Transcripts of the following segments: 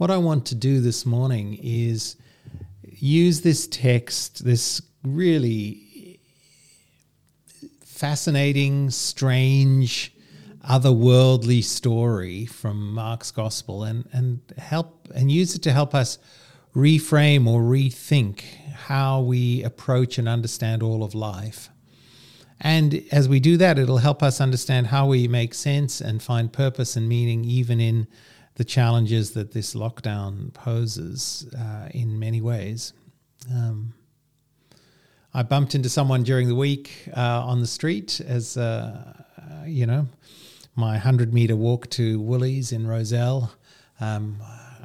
what I want to do this morning is use this text, this really fascinating, strange, otherworldly story from Mark's gospel and, and help and use it to help us reframe or rethink how we approach and understand all of life. And as we do that, it'll help us understand how we make sense and find purpose and meaning even in the challenges that this lockdown poses uh, in many ways. Um, I bumped into someone during the week uh, on the street as, uh, uh you know, my 100 meter walk to Woolies in Rozelle. Um,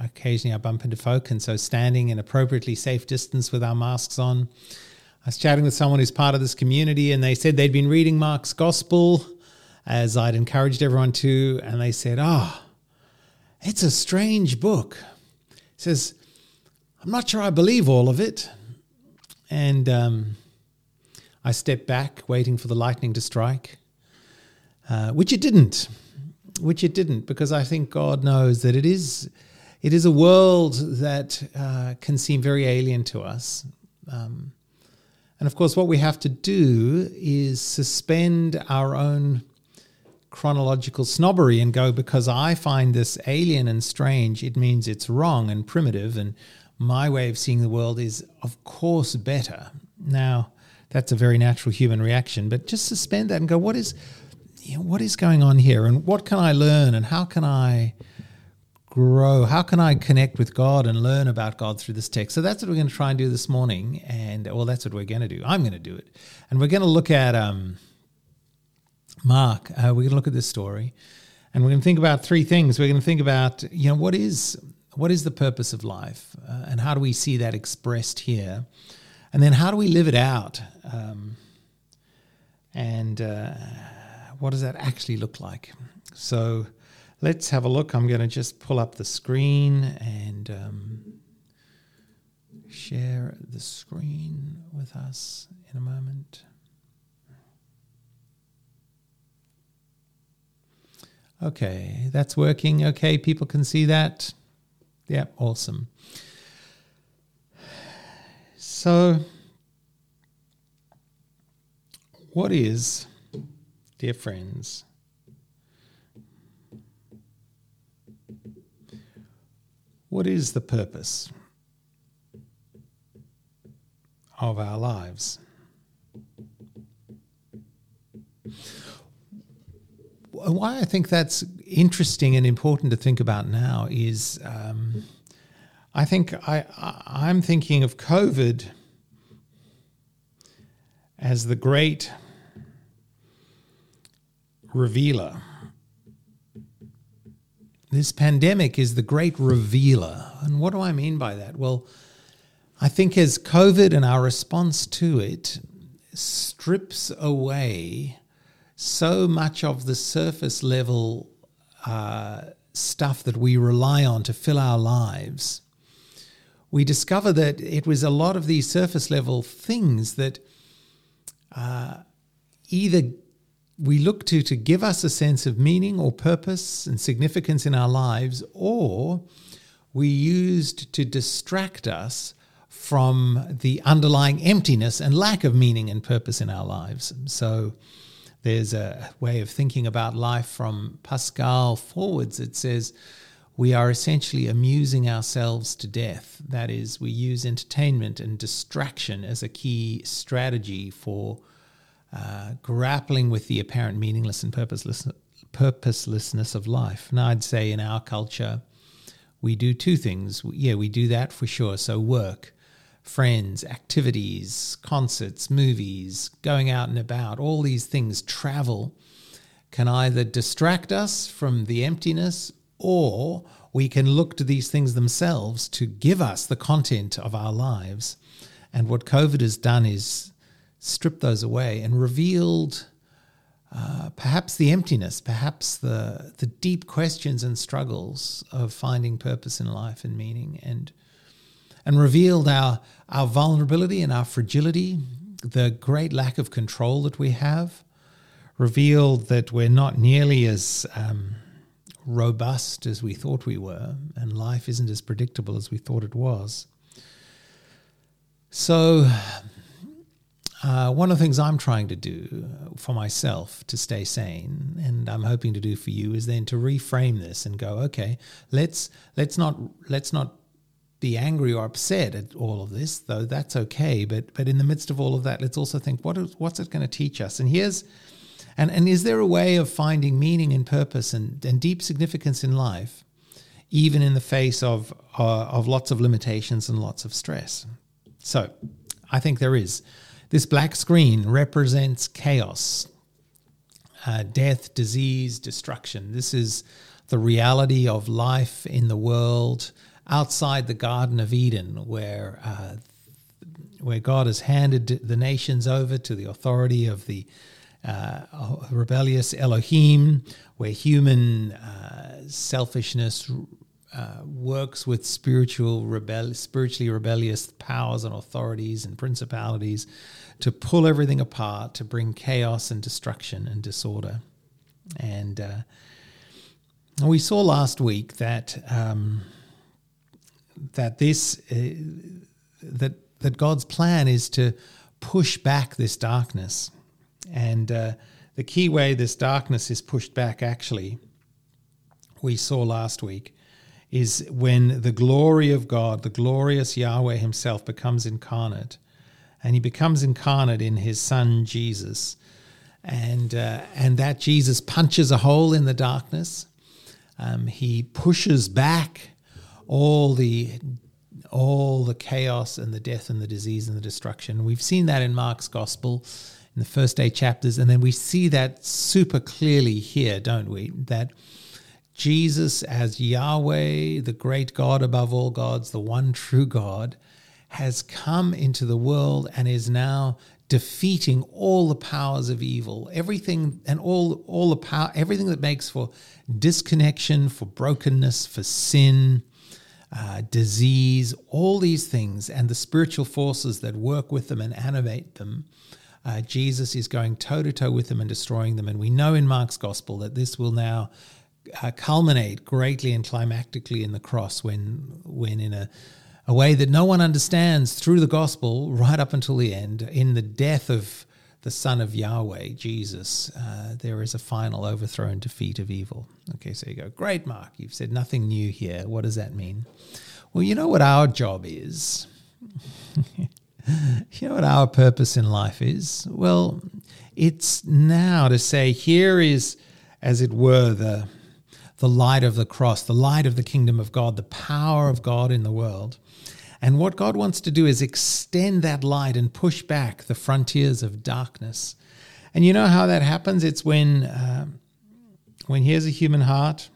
occasionally I bump into folk, and so standing in appropriately safe distance with our masks on. I was chatting with someone who's part of this community, and they said they'd been reading Mark's Gospel as I'd encouraged everyone to, and they said, Oh, it's a strange book. He says, I'm not sure I believe all of it. And um, I stepped back, waiting for the lightning to strike, uh, which it didn't. Which it didn't, because I think God knows that it is, it is a world that uh, can seem very alien to us. Um, and of course, what we have to do is suspend our own chronological snobbery and go, because I find this alien and strange, it means it's wrong and primitive, and my way of seeing the world is, of course, better. Now, that's a very natural human reaction, but just suspend that and go, what is, you know, what is going on here, and what can I learn, and how can I grow? How can I connect with God and learn about God through this text? So that's what we're going to try and do this morning, and well, that's what we're going to do. I'm going to do it, and we're going to look at um, Mark. Uh, we're going to look at this story, and we're going to think about three things. We're going to think about you know what is what is the purpose of life, uh, and how do we see that expressed here, and then how do we live it out, um, and uh, what does that actually look like? So let's have a look. I'm going to just pull up the screen and um, share the screen with us in a moment. Okay, that's working. Okay, people can see that. Yeah, awesome. So, what is, dear friends, what is the purpose of our lives? Why I think that's interesting and important to think about now is um, I think I, I I'm thinking of COVID as the great revealer. This pandemic is the great revealer. And what do I mean by that? Well, I think as COVID and our response to it strips away so much of the surface level uh, stuff that we rely on to fill our lives, we discover that it was a lot of these surface level things that uh, either we look to to give us a sense of meaning or purpose and significance in our lives, or we used to distract us from the underlying emptiness and lack of meaning and purpose in our lives. So, there's a way of thinking about life from Pascal forwards. It says, we are essentially amusing ourselves to death. That is, we use entertainment and distraction as a key strategy for uh, grappling with the apparent meaningless and purposeless, purposelessness of life. Now, I'd say in our culture, we do two things. Yeah, we do that for sure. So, work friends, activities, concerts, movies, going out and about, all these things, travel, can either distract us from the emptiness or we can look to these things themselves to give us the content of our lives. And what COVID has done is stripped those away and revealed uh, perhaps the emptiness, perhaps the, the deep questions and struggles of finding purpose in life and meaning. And and revealed our, our vulnerability and our fragility, the great lack of control that we have, revealed that we're not nearly as um, robust as we thought we were, and life isn't as predictable as we thought it was. So, uh, one of the things I'm trying to do for myself to stay sane, and I'm hoping to do for you, is then to reframe this and go, okay, let's let's not let's not be angry or upset at all of this, though that's okay. But but in the midst of all of that, let's also think, what is what's it going to teach us? And here's and and is there a way of finding meaning and purpose and, and deep significance in life, even in the face of uh, of lots of limitations and lots of stress? So, I think there is. This black screen represents chaos, uh, death, disease, destruction. This is the reality of life in the world outside the Garden of Eden, where uh, where God has handed the nations over to the authority of the uh, rebellious Elohim, where human uh, selfishness uh, works with spiritual rebel- spiritually rebellious powers and authorities and principalities to pull everything apart, to bring chaos and destruction and disorder. And uh, we saw last week that um, that this uh, that that God's plan is to push back this darkness, and uh, the key way this darkness is pushed back actually we saw last week is when the glory of God, the glorious Yahweh Himself, becomes incarnate, and He becomes incarnate in His Son Jesus, and uh, and that Jesus punches a hole in the darkness. Um, he pushes back all the all the chaos and the death and the disease and the destruction. We've seen that in Mark's gospel in the first eight chapters, and then we see that super clearly here, don't we? That Jesus, as Yahweh, the great God above all gods, the one true God, has come into the world and is now defeating all the powers of evil, everything and all all the power, everything that makes for disconnection, for brokenness, for sin, uh, disease, all these things, and the spiritual forces that work with them and animate them. Uh, Jesus is going toe to toe with them and destroying them. And we know in Mark's gospel that this will now uh, culminate greatly and climactically in the cross when when in a a way that no one understands through the gospel right up until the end in the death of the son of Yahweh Jesus uh, there is a final overthrow and defeat of evil. Okay so you go great mark you've said nothing new here. What does that mean? Well you know what our job is? You know what our purpose in life is? Well it's now to say here is as it were the the light of the cross, the light of the kingdom of God, the power of God in the world. And what God wants to do is extend that light and push back the frontiers of darkness. And you know how that happens? It's when uh, when here's a human heart.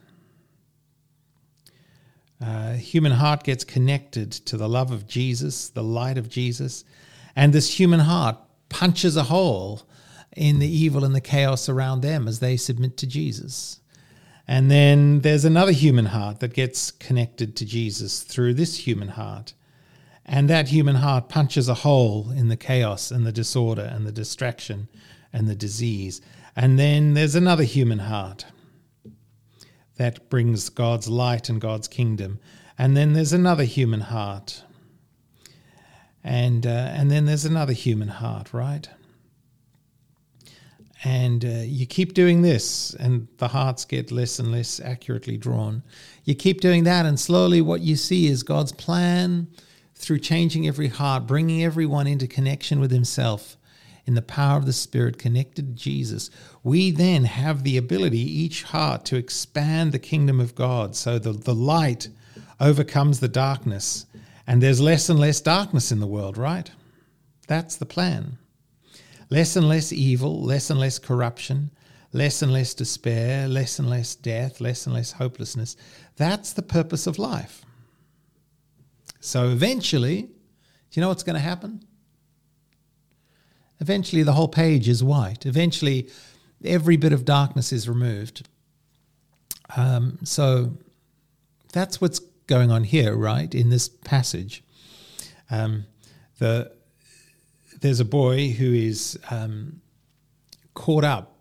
Uh, human heart gets connected to the love of Jesus, the light of Jesus, and this human heart punches a hole in the evil and the chaos around them as they submit to Jesus. And then there's another human heart that gets connected to Jesus through this human heart. And that human heart punches a hole in the chaos and the disorder and the distraction and the disease. And then there's another human heart that brings God's light and God's kingdom. And then there's another human heart. And, uh, and then there's another human heart, right? and uh, you keep doing this and the hearts get less and less accurately drawn you keep doing that and slowly what you see is god's plan through changing every heart bringing everyone into connection with himself in the power of the spirit connected to jesus we then have the ability each heart to expand the kingdom of god so the, the light overcomes the darkness and there's less and less darkness in the world right that's the plan Less and less evil, less and less corruption, less and less despair, less and less death, less and less hopelessness. That's the purpose of life. So eventually, do you know what's going to happen? Eventually, the whole page is white. Eventually, every bit of darkness is removed. Um, so that's what's going on here, right, in this passage. Um, the there's a boy who is um, caught up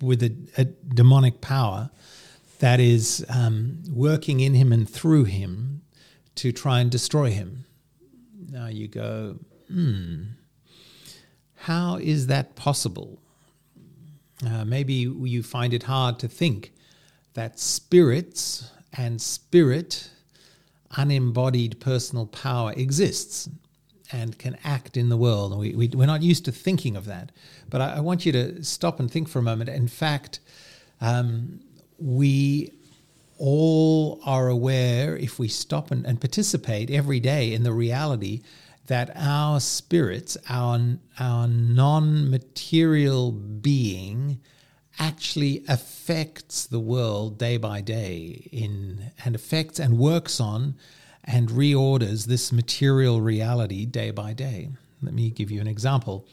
with a, a, demonic power that is um, working in him and through him to try and destroy him. Now you go, hmm, how is that possible? Uh, maybe you find it hard to think that spirits and spirit, unembodied personal power, exists and can act in the world. We, we, are not used to thinking of that. But I, I, want you to stop and think for a moment. In fact, um, we all are aware, if we stop and, and participate every day in the reality that our spirits, our, our non material being, actually affects the world day by day in and affects and works on and reorders this material reality day by day. Let me give you an example.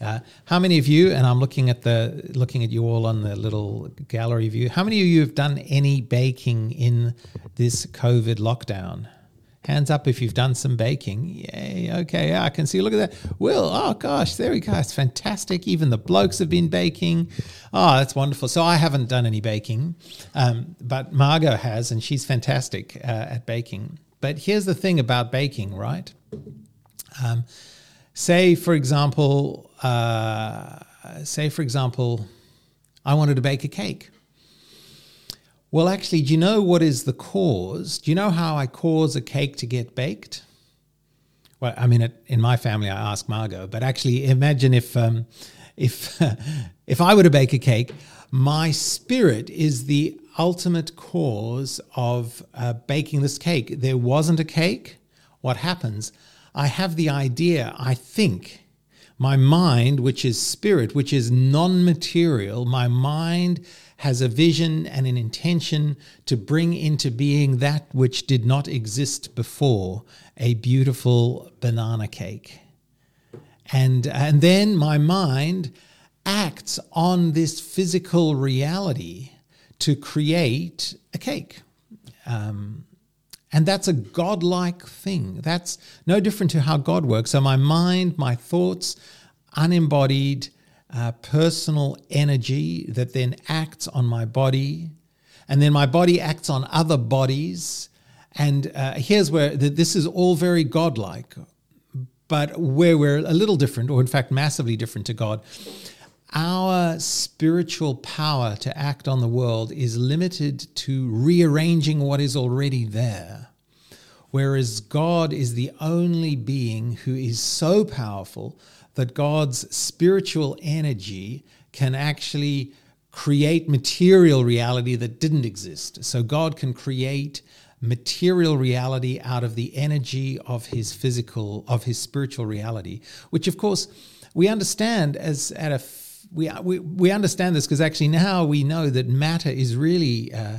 Uh, how many of you, and I'm looking at the looking at you all on the little gallery view. How many of you have done any baking in this COVID lockdown? Hands up if you've done some baking. Yay, okay, yeah, I can see. Look at that. Will, oh gosh, there we go. It's fantastic. Even the blokes have been baking. Oh, that's wonderful. So I haven't done any baking, um, but Margot has, and she's fantastic uh, at baking. But here's the thing about baking, right? Um, say, for example, uh, say, for example, I wanted to bake a cake. Well, actually, do you know what is the cause? Do you know how I cause a cake to get baked? Well, I mean, in my family, I ask Margot, but actually, imagine if um, if if I were to bake a cake, my spirit is the ultimate cause of uh, baking this cake. There wasn't a cake. What happens? I have the idea. I think my mind, which is spirit, which is non-material, my mind has a vision and an intention to bring into being that which did not exist before a beautiful banana cake. And, and then my mind acts on this physical reality to create a cake. Um, and that's a godlike thing. That's no different to how God works. So my mind, my thoughts, unembodied, uh, personal energy that then acts on my body, and then my body acts on other bodies. And uh, here's where the, this is all very godlike, but where we're a little different, or in fact, massively different to God. Our spiritual power to act on the world is limited to rearranging what is already there. Whereas God is the only being who is so powerful that God's spiritual energy can actually create material reality that didn't exist. So God can create material reality out of the energy of his physical of his spiritual reality, which of course we understand as at a we we, we understand this because actually now we know that matter is really uh,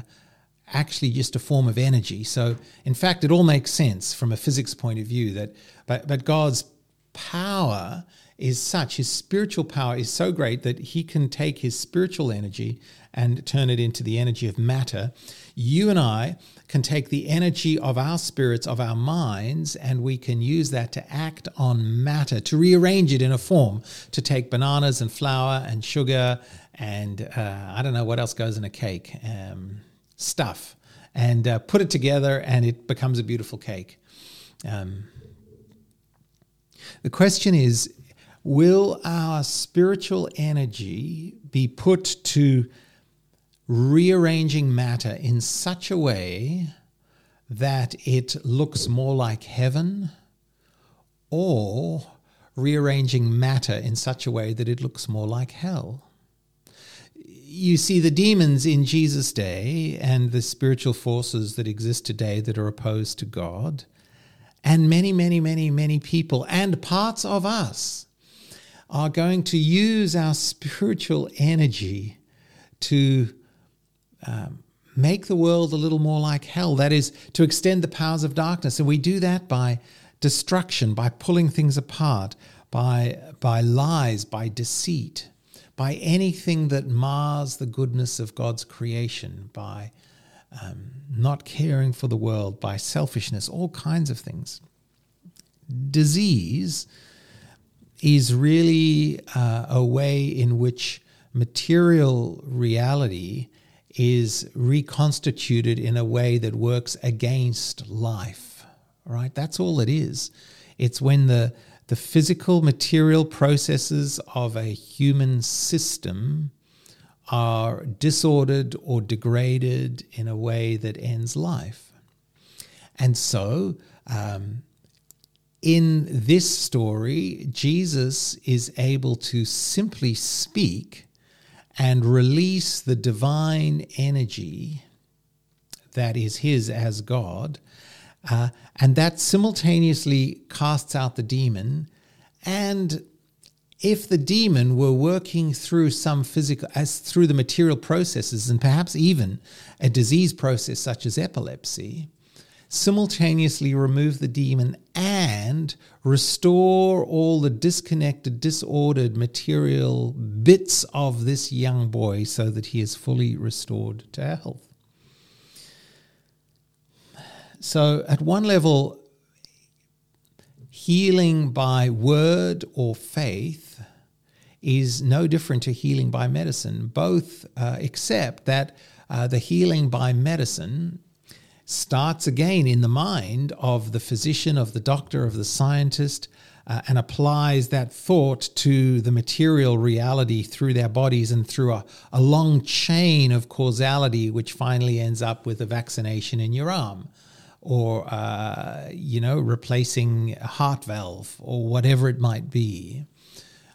actually just a form of energy. So in fact, it all makes sense from a physics point of view that but but God's power is such, his spiritual power is so great that he can take his spiritual energy and turn it into the energy of matter. You and I can take the energy of our spirits, of our minds, and we can use that to act on matter, to rearrange it in a form, to take bananas and flour and sugar and uh, I don't know what else goes in a cake, um, stuff, and uh, put it together, and it becomes a beautiful cake. Um, the question is will our spiritual energy be put to rearranging matter in such a way that it looks more like heaven or rearranging matter in such a way that it looks more like hell? You see, the demons in Jesus' day and the spiritual forces that exist today that are opposed to God, and many, many, many, many people and parts of us are going to use our spiritual energy to um, make the world a little more like hell. That is, to extend the powers of darkness. And we do that by destruction, by pulling things apart, by, by lies, by deceit, by anything that mars the goodness of God's creation, by um, not caring for the world, by selfishness, all kinds of things. Disease is really uh, a way in which material reality is reconstituted in a way that works against life, right? That's all it is. It's when the, the physical material processes of a human system are disordered or degraded in a way that ends life. And so, um, in this story, Jesus is able to simply speak and release the divine energy that is his as God. Uh, and that simultaneously casts out the demon. And if the demon were working through some physical, as through the material processes, and perhaps even a disease process such as epilepsy, simultaneously remove the demon and restore all the disconnected, disordered material bits of this young boy so that he is fully restored to health. So, at one level, healing by word or faith is no different to healing by medicine, both uh, except that uh, the healing by medicine starts again in the mind of the physician, of the doctor, of the scientist, uh, and applies that thought to the material reality through their bodies and through a, a long chain of causality, which finally ends up with a vaccination in your arm or, uh, you know, replacing a heart valve or whatever it might be.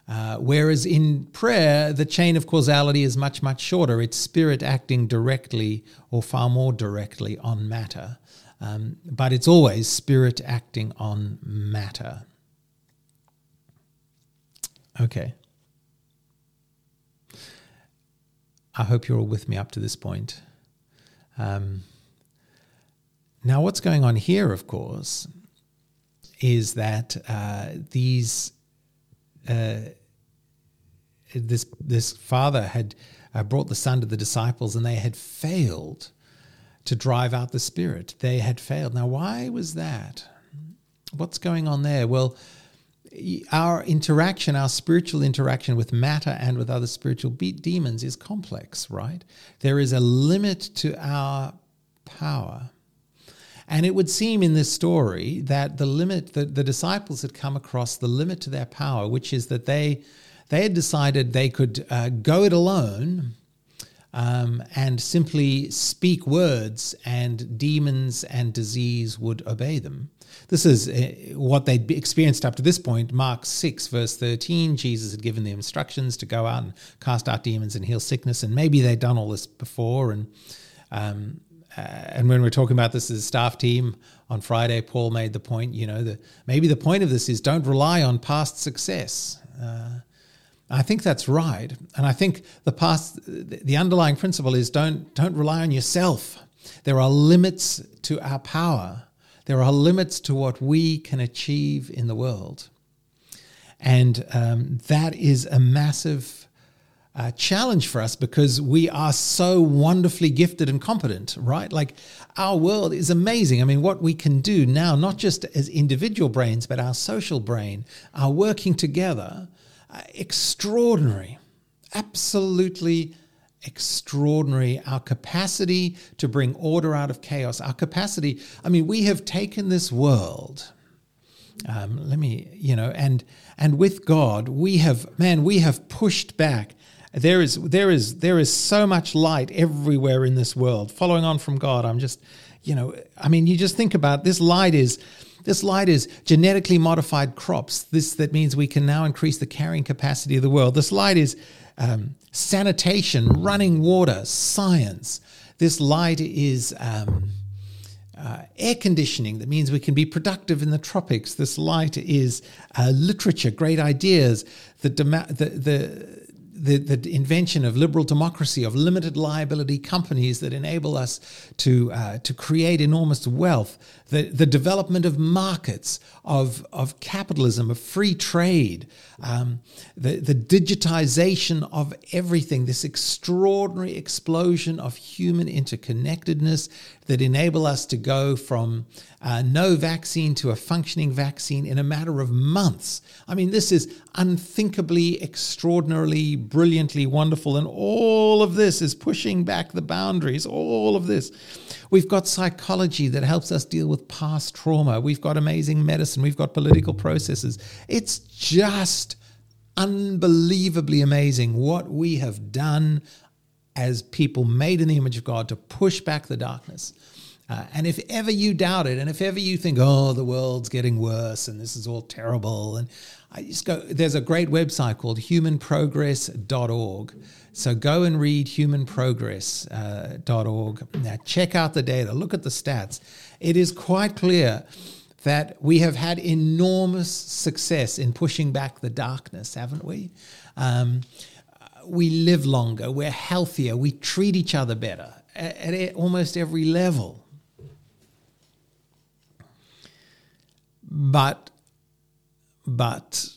Uh, whereas in prayer, the chain of causality is much, much shorter. It's spirit acting directly or far more directly on matter. Um, but it's always spirit acting on matter. Okay. I hope you're all with me up to this point. Um, now, what's going on here, of course, is that uh, these uh, this this father had uh, brought the son to the disciples, and they had failed to drive out the spirit. They had failed. Now, why was that? What's going on there? Well, our interaction, our spiritual interaction with matter and with other spiritual demons is complex, right? There is a limit to our power. And it would seem in this story that the limit, that the disciples had come across the limit to their power, which is that they, they had decided they could uh, go it alone um, and simply speak words, and demons and disease would obey them. This is uh, what they'd experienced up to this point. Mark 6, verse 13, Jesus had given them instructions to go out and cast out demons and heal sickness. And maybe they'd done all this before. And um, uh, and when we're talking about this as a staff team on Friday, Paul made the point, you know, that maybe the point of this is don't rely on past success. Uh, I think that's right, and I think the past, the underlying principle is don't don't rely on yourself. There are limits to our power. There are limits to what we can achieve in the world, and um, that is a massive uh, challenge for us because we are so wonderfully gifted and competent, right? Like our world is amazing. I mean, what we can do now, not just as individual brains, but our social brain, are working together, uh, extraordinary, absolutely extraordinary. Our capacity to bring order out of chaos, our capacity. I mean, we have taken this world. Um, let me, you know, and and with God, we have, man, we have pushed back there is there is there is so much light everywhere in this world. Following on from God, I'm just, you know, I mean, you just think about this light is this light is genetically modified crops. This that means we can now increase the carrying capacity of the world. This light is um, sanitation, running water, science. This light is um, uh, air conditioning. That means we can be productive in the tropics. This light is uh, literature, great ideas. The, the the the, the invention of liberal democracy, of limited liability companies that enable us to, uh, to create enormous wealth, the, the development of markets, of, of capitalism, of free trade, um, the, the digitization of everything, this extraordinary explosion of human interconnectedness that enable us to go from uh, no vaccine to a functioning vaccine in a matter of months. I mean, this is unthinkably, extraordinarily brilliantly wonderful. And all of this is pushing back the boundaries, all of this. We've got psychology that helps us deal with past trauma. We've got amazing medicine. We've got political processes. It's just unbelievably amazing what we have done as people made in the image of God to push back the darkness. Uh, and if ever you doubt it, and if ever you think, oh, the world's getting worse and this is all terrible, and I just go, there's a great website called humanprogress.org. So go and read humanprogress.org. Uh, now, check out the data, look at the stats. It is quite clear that we have had enormous success in pushing back the darkness, haven't we? Um, we live longer, we're healthier, we treat each other better at, at almost every level. But, but,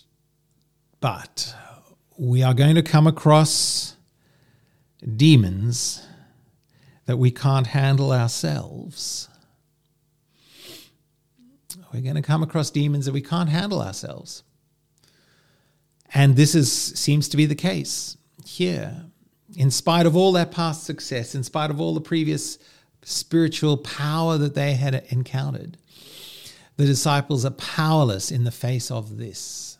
but, we are going to come across demons that we can't handle ourselves. We're going to come across demons that we can't handle ourselves. And this is seems to be the case here. In spite of all their past success, in spite of all the previous spiritual power that they had encountered, the disciples are powerless in the face of this.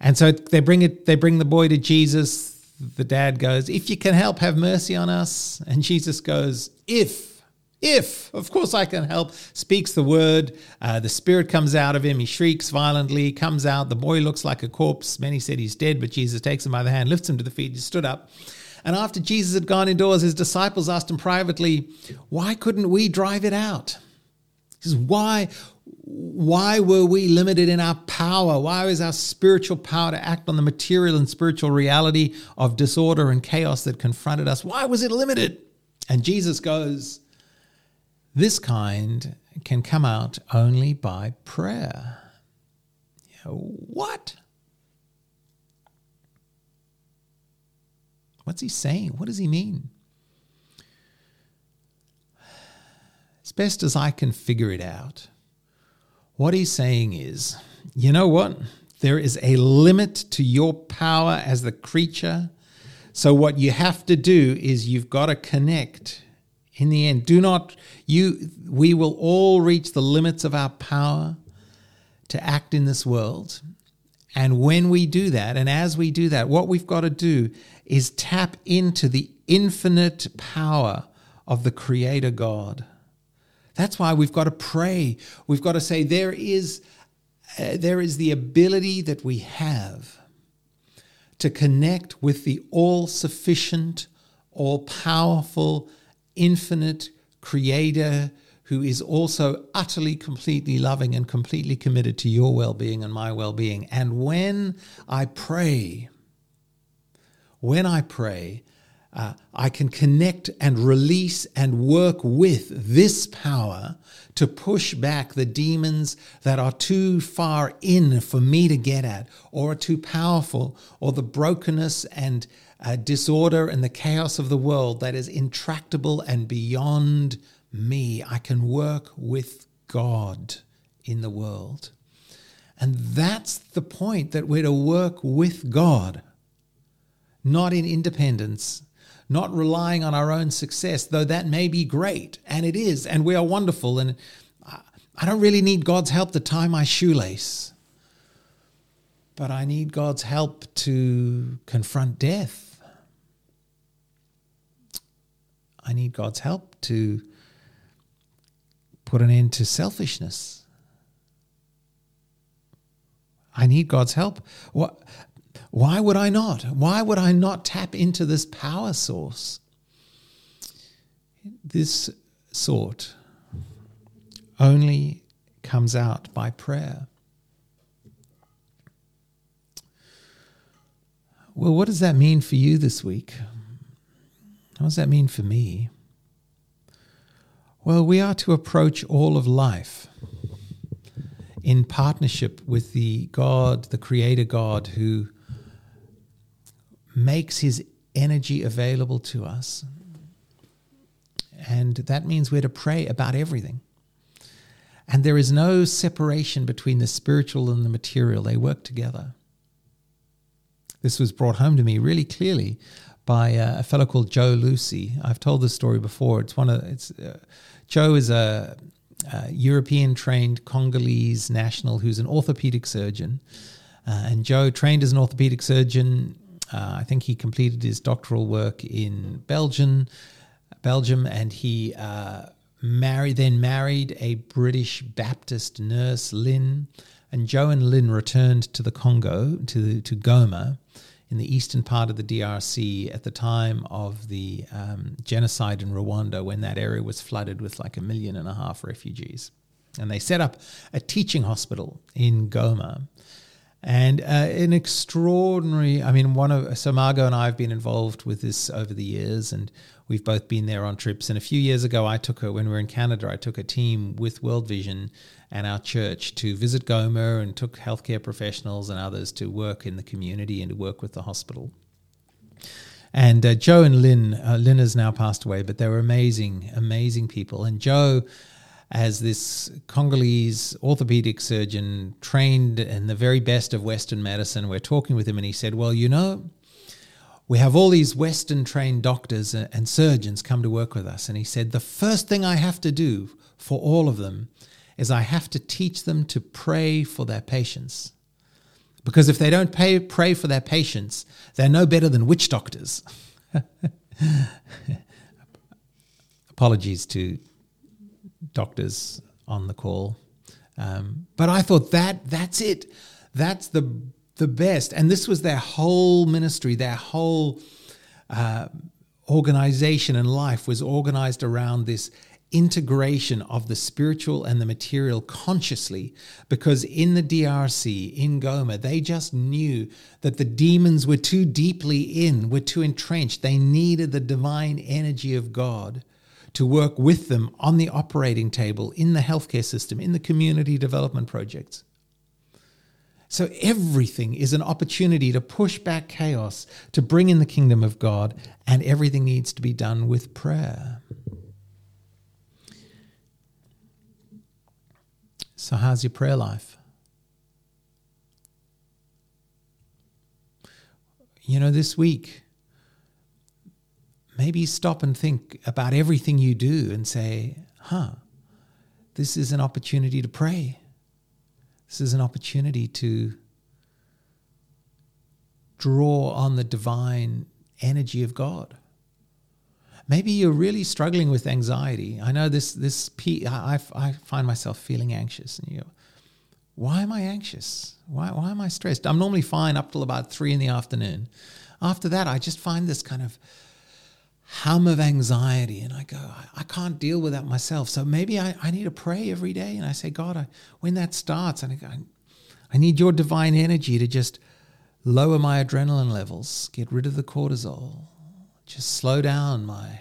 And so they bring it they bring the boy to Jesus. The dad goes, "If you can help, have mercy on us." And Jesus goes, "If if, of course, I can help, speaks the word. Uh, the spirit comes out of him. He shrieks violently, comes out. The boy looks like a corpse. Many said he's dead, but Jesus takes him by the hand, lifts him to the feet. He stood up. And after Jesus had gone indoors, his disciples asked him privately, Why couldn't we drive it out? Why? Why were we limited in our power? Why was our spiritual power to act on the material and spiritual reality of disorder and chaos that confronted us? Why was it limited? And Jesus goes, This kind can come out only by prayer. What? What's he saying? What does he mean? As best as I can figure it out, what he's saying is, you know what? There is a limit to your power as the creature. So what you have to do is you've got to connect. In the end, do not you we will all reach the limits of our power to act in this world. And when we do that, and as we do that, what we've got to do is tap into the infinite power of the Creator God. That's why we've got to pray. We've got to say there is uh, there is the ability that we have to connect with the all sufficient, all powerful, infinite creator who is also utterly, completely loving and completely committed to your well being and my well being. And when I pray, when I pray, uh, I can connect and release and work with this power to push back the demons that are too far in for me to get at, or are too powerful, or the brokenness and uh, disorder and the chaos of the world that is intractable and beyond me. I can work with God in the world. And that's the point that we're to work with God, not in independence not relying on our own success, though that may be great, and it is, and we are wonderful. And I don't really need God's help to tie my shoelace, but I need God's help to confront death. I need God's help to put an end to selfishness. I need God's help. What why would I not? Why would I not tap into this power source? This sort only comes out by prayer. Well, what does that mean for you this week? What does that mean for me? Well, we are to approach all of life in partnership with the God, the Creator God, who makes his energy available to us. And that means we're to pray about everything. And there is no separation between the spiritual and the material, they work together. this was brought home to me really clearly by uh, a fellow called Joe Lusi. I've told this story before. It's one of it's uh, Joe is a, a European trained Congolese national who's an orthopedic surgeon, uh, and Joe trained as an orthopedic surgeon. Uh, I think he completed his doctoral work in Belgium, Belgium, and he uh, married then married a British Baptist nurse, Lynn, and Joe and Lynn returned to the Congo to to Goma in the eastern part of the DRC at the time of the um, genocide in Rwanda when that area was flooded with like a million and a half refugees. And they set up a teaching hospital in Goma. And uh, an extraordinary, I mean, one of, so Margot and I have been involved with this over the years, and we've both been there on trips. And a few years ago, I took her, when we were in Canada, I took a team with World Vision and our church to visit Goma and took healthcare professionals and others to work in the community and to work with the hospital. And uh, Joe and Lynn, uh, Lynn has now passed away, but they were amazing, amazing people. And Joe, as this Congolese orthopedic surgeon trained in the very best of Western medicine, we're talking with him, and he said, Well, you know, we have all these Western trained doctors and surgeons come to work with us. And he said, The first thing I have to do for all of them is I have to teach them to pray for their patients. Because if they don't pay, pray for their patients, they're no better than witch doctors. Apologies to doctors on the call. Um, but I thought that that's it. That's the the best. And this was their whole ministry, their whole uh, organization and life was organized around this integration of the spiritual and the material consciously because in the DRC, in Goma, they just knew that the demons were too deeply in, were too entrenched. They needed the divine energy of God to work with them on the operating table, in the healthcare system, in the community development projects. So everything is an opportunity to push back chaos, to bring in the kingdom of God, and everything needs to be done with prayer. So, how's your prayer life? You know, this week, maybe stop and think about everything you do and say, huh, this is an opportunity to pray. This is an opportunity to draw on the divine energy of God. Maybe you're really struggling with anxiety. I know this. This I, I find myself feeling anxious, and you. Why am I anxious? Why why am I stressed? I'm normally fine up till about three in the afternoon. After that, I just find this kind of hum of anxiety, and I go, I, I can't deal with that myself. So maybe I, I need to pray every day, and I say, God, I, when that starts, and I, I need your divine energy to just lower my adrenaline levels, get rid of the cortisol, just slow down my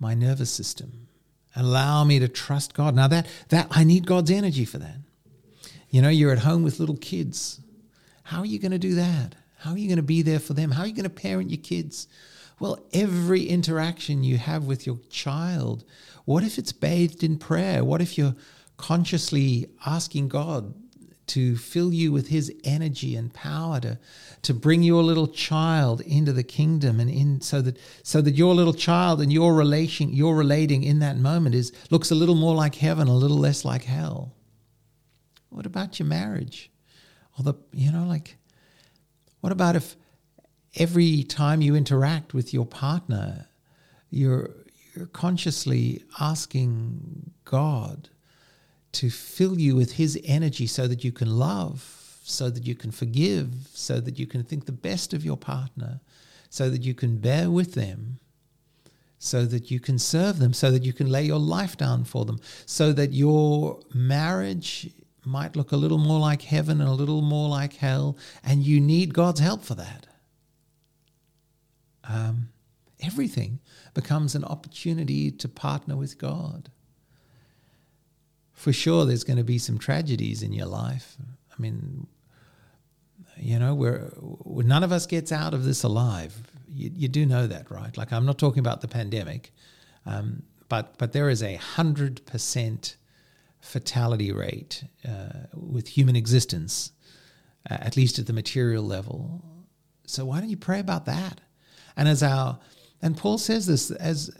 my nervous system. Allow me to trust god. Now that that i need god's energy for that. You know you're at home with little kids. How are you going to do that? How are you going to be there for them? How are you going to parent your kids well every interaction you have with your child what if it's bathed in prayer? What if you're consciously asking god to fill you with his energy and power to to bring your little child into the kingdom and in so that so that your little child and your relation your relating in that moment is looks a little more like heaven a little less like hell? What about your marriage? Or the you know like what about if every time you interact with your partner you're you're consciously asking god to fill you with His energy so that you can love, so that you can forgive, so that you can think the best of your partner, so that you can bear with them, so that you can serve them, so that you can lay your life down for them, so that your marriage might look a little more like heaven and a little more like hell, and you need God's help for that. Um, everything becomes an opportunity to partner with God for sure there's going to be some tragedies in your life. I mean, you know, we're, none of us gets out of this alive. You, you do know that, right? Like, I'm not talking about the pandemic, um, but but there is a hundred percent fatality rate uh, with human existence, uh, at least at the material level, So why don't you pray about that? And as our and Paul says this as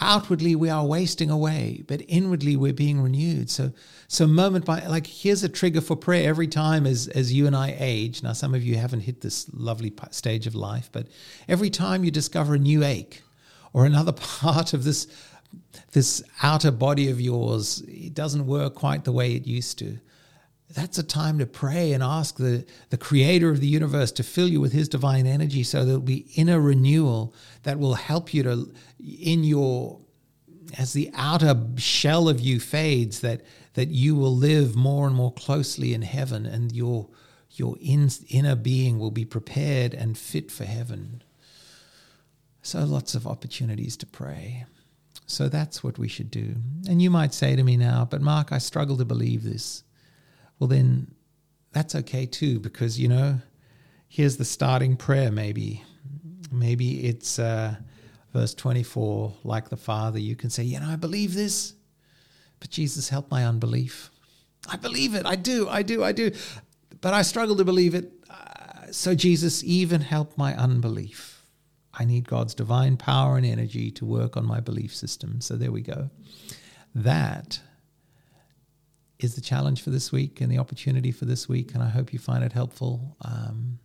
outwardly we are wasting away, but inwardly we're being renewed. So so moment by like here's a trigger for prayer every time as as you and I age. Now some of you haven't hit this lovely stage of life, but every time you discover a new ache or another part of this this outer body of yours it doesn't work quite the way it used to that's a time to pray and ask the, the creator of the universe to fill you with his divine energy so there'll be inner renewal that will help you to in your as the outer shell of you fades that that you will live more and more closely in heaven and your your in, inner being will be prepared and fit for heaven. So lots of opportunities to pray. So that's what we should do. And you might say to me now but mark i struggle to believe this well, then that's okay too, because, you know, here's the starting prayer maybe. Maybe it's uh, verse 24, like the Father, you can say, you know, I believe this, but Jesus, help my unbelief. I believe it. I do. I do. I do. But I struggle to believe it. Uh, so, Jesus, even help my unbelief. I need God's divine power and energy to work on my belief system. So, there we go. That is the challenge for this week and the opportunity for this week, and I hope you find it helpful. Um,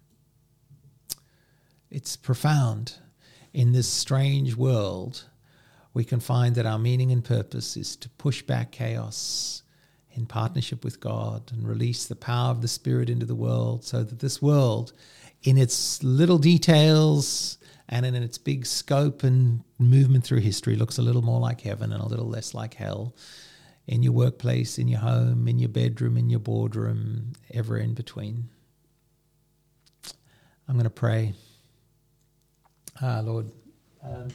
it's profound. In this strange world, we can find that our meaning and purpose is to push back chaos in partnership with God and release the power of the Spirit into the world so that this world, in its little details and in its big scope and movement through history, looks a little more like heaven and a little less like hell in your workplace, in your home, in your bedroom, in your boardroom, ever in between. I'm going to pray. Ah, Lord. Um,